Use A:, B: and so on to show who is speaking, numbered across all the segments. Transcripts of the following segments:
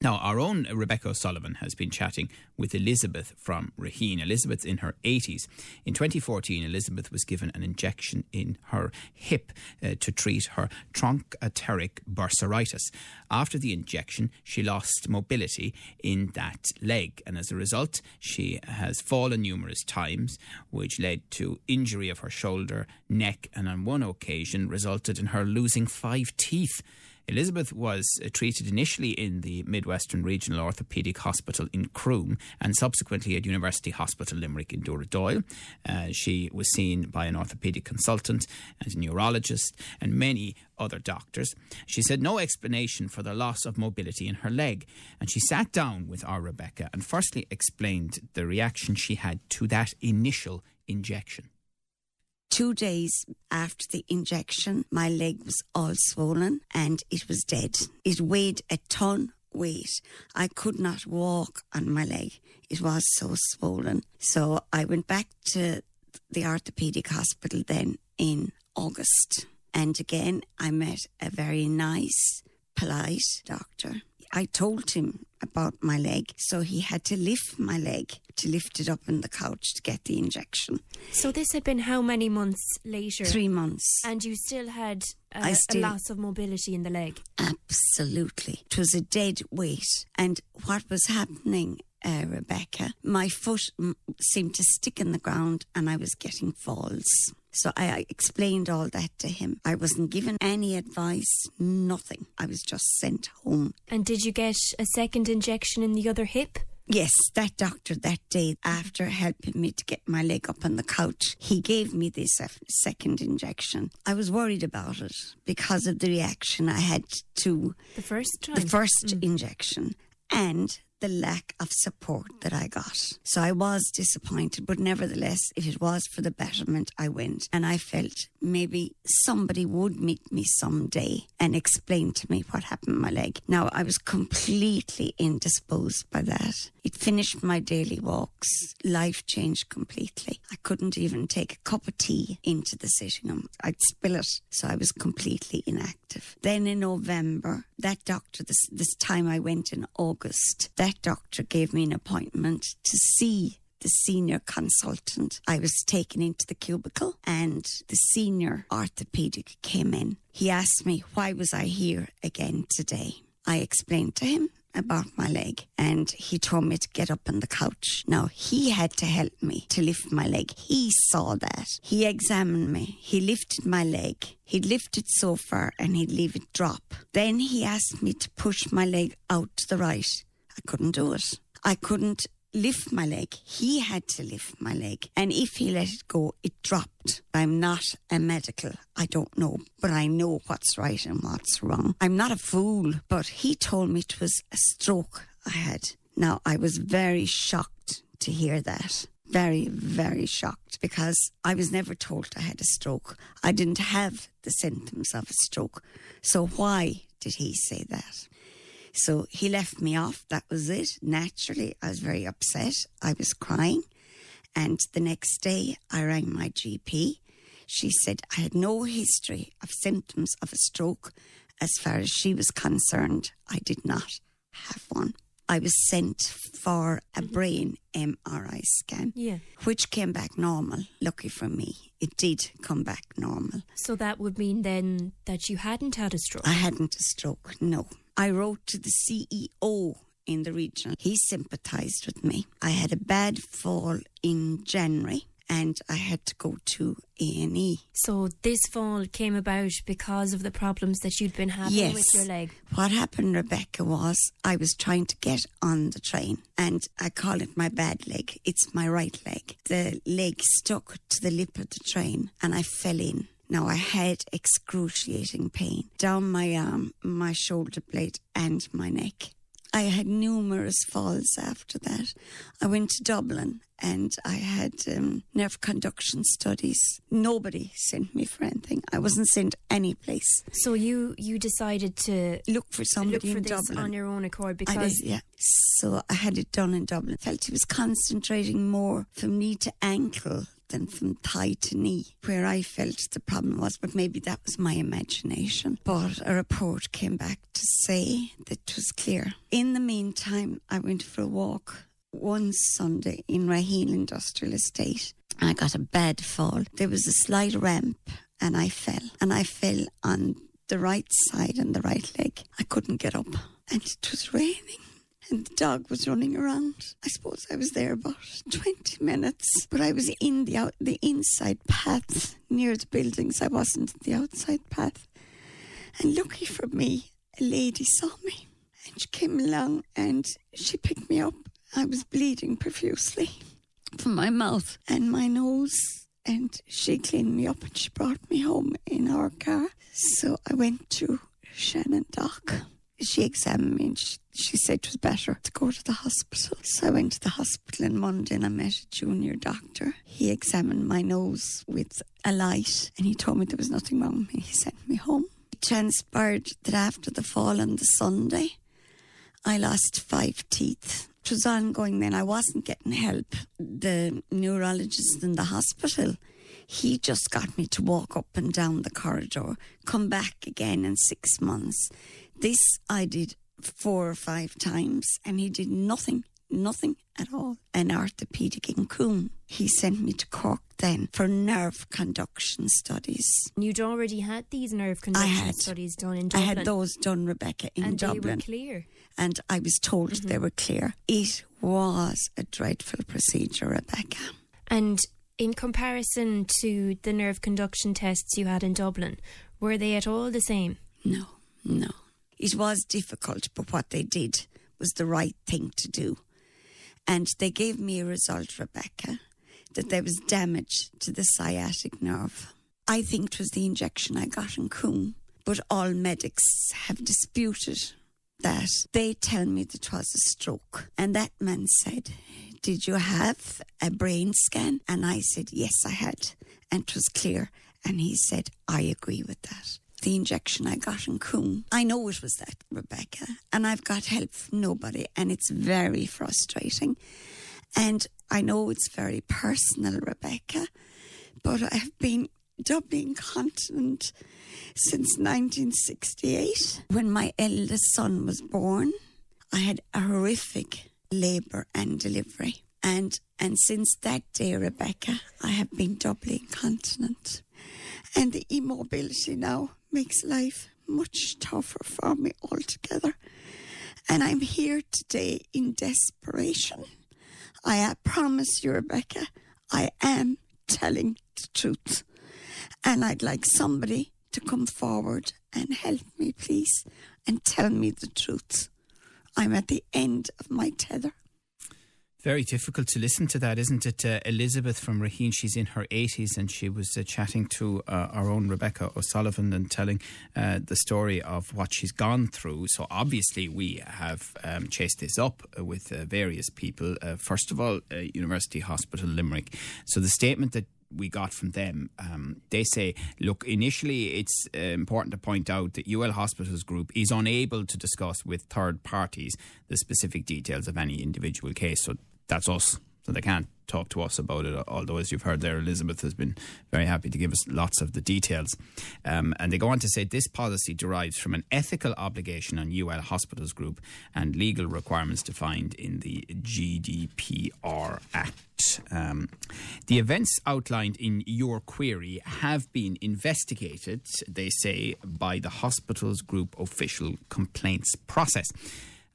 A: Now, our own Rebecca O'Sullivan has been chatting with Elizabeth from Raheen. Elizabeth's in her 80s. In 2014, Elizabeth was given an injection in her hip uh, to treat her trochanteric bursaritis. After the injection, she lost mobility in that leg, and as a result, she has fallen numerous times, which led to injury of her shoulder, neck, and on one occasion resulted in her losing five teeth. Elizabeth was uh, treated initially in the Midwestern Regional Orthopaedic Hospital in Croom and subsequently at University Hospital Limerick in Dooradoyle. Uh, she was seen by an orthopaedic consultant and a neurologist and many other doctors. She said no explanation for the loss of mobility in her leg. And she sat down with our Rebecca and firstly explained the reaction she had to that initial injection.
B: Two days after the injection, my leg was all swollen and it was dead. It weighed a ton weight. I could not walk on my leg. It was so swollen. So I went back to the orthopedic hospital then in August. And again, I met a very nice, polite doctor. I told him about my leg, so he had to lift my leg to lift it up on the couch to get the injection.
C: So this had been how many months later?
B: Three months.
C: And you still had a,
B: I still-
C: a loss of mobility in the leg.
B: Absolutely. It was a dead weight. And what was happening, uh, Rebecca, my foot mm, seemed to stick in the ground and I was getting falls. So I I explained all that to him. I wasn't given any advice, nothing. I was just sent home.
C: And did you get a second injection in the other hip?
B: Yes, that doctor that day, after helping me to get my leg up on the couch, he gave me this second injection. I was worried about it because of the reaction I had to
C: The first time?
B: the first mm. injection and the lack of support that I got. So I was disappointed, but nevertheless, if it was for the betterment, I went. And I felt maybe somebody would meet me someday and explain to me what happened to my leg. Now, I was completely indisposed by that. It finished my daily walks. Life changed completely. I couldn't even take a cup of tea into the sitting room. I'd spill it. So I was completely inactive. Then in November, that doctor, this, this time I went in August, that doctor gave me an appointment to see the senior consultant. I was taken into the cubicle and the senior orthopedic came in. He asked me why was I here again today. I explained to him about my leg and he told me to get up on the couch. Now he had to help me to lift my leg. He saw that. He examined me. He lifted my leg. He'd lift it so far and he'd leave it drop. Then he asked me to push my leg out to the right. I couldn't do it. I couldn't lift my leg. He had to lift my leg. And if he let it go, it dropped. I'm not a medical. I don't know, but I know what's right and what's wrong. I'm not a fool, but he told me it was a stroke I had. Now, I was very shocked to hear that. Very, very shocked because I was never told I had a stroke. I didn't have the symptoms of a stroke. So why did he say that? So he left me off. That was it. Naturally, I was very upset. I was crying. And the next day, I rang my GP. She said I had no history of symptoms of a stroke. As far as she was concerned, I did not have one. I was sent for a mm-hmm. brain MRI scan,
C: Yeah.
B: which came back normal. Lucky for me, it did come back normal.
C: So that would mean then that you hadn't had a stroke.
B: I hadn't a stroke, no. I wrote to the CEO in the region. He sympathised with me. I had a bad fall in January and I had to go to A&E.
C: So this fall came about because of the problems that you'd been having
B: Yes.
C: with your leg.
B: What happened, Rebecca, was I was trying to get on the train and I call it my bad leg. It's my right leg. The leg stuck to the lip of the train and I fell in. Now I had excruciating pain down my arm, my shoulder blade, and my neck. I had numerous falls after that. I went to Dublin and I had um, nerve conduction studies. Nobody sent me for anything. I wasn't sent any place.
C: So you you decided to
B: Look for somebody
C: look for
B: in Dublin.
C: on your own accord
B: I
C: because
B: did, yeah. So I had it done in Dublin. Felt he was concentrating more from knee to ankle than from thigh to knee, where I felt the problem was, but maybe that was my imagination. But a report came back to say that it was clear. In the meantime, I went for a walk one Sunday in Raheen Industrial Estate. I got a bad fall. There was a slight ramp and I fell. And I fell on the right side and the right leg. I couldn't get up. And it was raining. And the dog was running around. I suppose I was there about 20 minutes, but I was in the out, the inside path near the buildings. I wasn't in the outside path. And lucky for me, a lady saw me. And she came along and she picked me up. I was bleeding profusely from my mouth and my nose. And she cleaned me up and she brought me home in our car. So I went to ShannonDoc. She examined me and she, she said it was better to go to the hospital. So I went to the hospital on Monday and I met a junior doctor. He examined my nose with a light and he told me there was nothing wrong with me. He sent me home. It transpired that after the fall on the Sunday, I lost five teeth. It was ongoing then. I wasn't getting help. The neurologist in the hospital, he just got me to walk up and down the corridor, come back again in six months. This I did four or five times, and he did nothing, nothing at all. An orthopedic in Croom. He sent me to Cork then for nerve conduction studies.
C: you'd already had these nerve conduction
B: had.
C: studies done in Dublin.
B: I had those done, Rebecca, in Dublin.
C: and they were clear.
B: and I was told mm-hmm. they were clear. It was a dreadful procedure, Rebecca.
C: And in comparison to the nerve conduction tests you had in Dublin, were they at all the same?
B: No, no. It was difficult, but what they did was the right thing to do. And they gave me a result, Rebecca, that there was damage to the sciatic nerve. I think it was the injection I got in Croom, but all medics have disputed that. They tell me that it was a stroke. And that man said, Did you have a brain scan? And I said, Yes, I had. And it was clear. And he said, I agree with that. The injection I got in Croom, I know it was that, Rebecca, and I've got help from nobody, and it's very frustrating. And I know it's very personal, Rebecca, but I've been doubly incontinent since 1968. When my eldest son was born, I had a horrific labour and delivery. And and since that day, Rebecca, I have been doubly incontinent. And the immobility now makes life much tougher for me altogether. And I'm here today in desperation. I promise you, Rebecca, I am telling the truth. And I'd like somebody to come forward and help me, please, and tell me the truth. I'm at the end of my tether.
A: Very difficult to listen to that, isn't it? Uh, Elizabeth from Raheen, she's in her 80s and she was uh, chatting to uh, our own Rebecca O'Sullivan and telling uh, the story of what she's gone through. So, obviously, we have um, chased this up with uh, various people. Uh, first of all, University Hospital Limerick. So, the statement that we got from them, um, they say, look, initially it's uh, important to point out that UL Hospitals Group is unable to discuss with third parties the specific details of any individual case. So that's us. So they can't talk to us about it. Although, as you've heard there, Elizabeth has been very happy to give us lots of the details. Um, and they go on to say this policy derives from an ethical obligation on UL Hospitals Group and legal requirements defined in the GDPR Act. Um, the events outlined in your query have been investigated, they say, by the Hospitals Group official complaints process.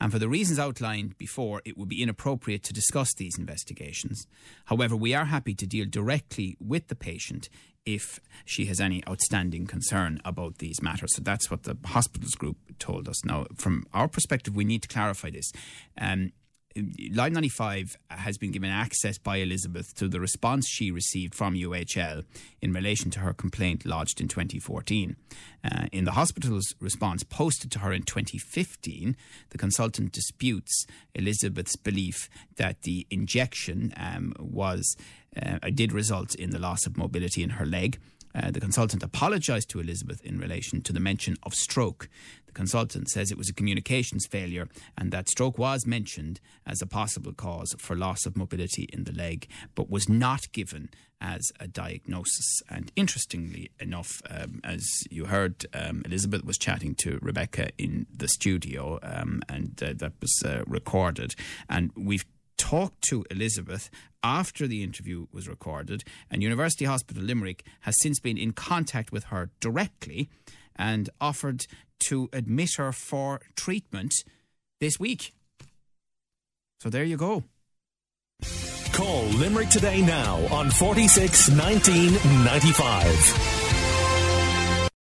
A: And for the reasons outlined before, it would be inappropriate to discuss these investigations. However, we are happy to deal directly with the patient if she has any outstanding concern about these matters. So that's what the hospitals group told us. Now, from our perspective, we need to clarify this. Um, Live 95 has been given access by Elizabeth to the response she received from UHL in relation to her complaint lodged in 2014. Uh, in the hospital's response posted to her in 2015, the consultant disputes Elizabeth's belief that the injection um, was uh, did result in the loss of mobility in her leg. Uh, the consultant apologised to Elizabeth in relation to the mention of stroke. The consultant says it was a communications failure and that stroke was mentioned as a possible cause for loss of mobility in the leg, but was not given as a diagnosis. And interestingly enough, um, as you heard, um, Elizabeth was chatting to Rebecca in the studio, um, and uh, that was uh, recorded. And we've talked to Elizabeth after the interview was recorded, and University Hospital Limerick has since been in contact with her directly and offered to admit her for treatment this week. So there you go.
D: Call Limerick today now on 46 19 95.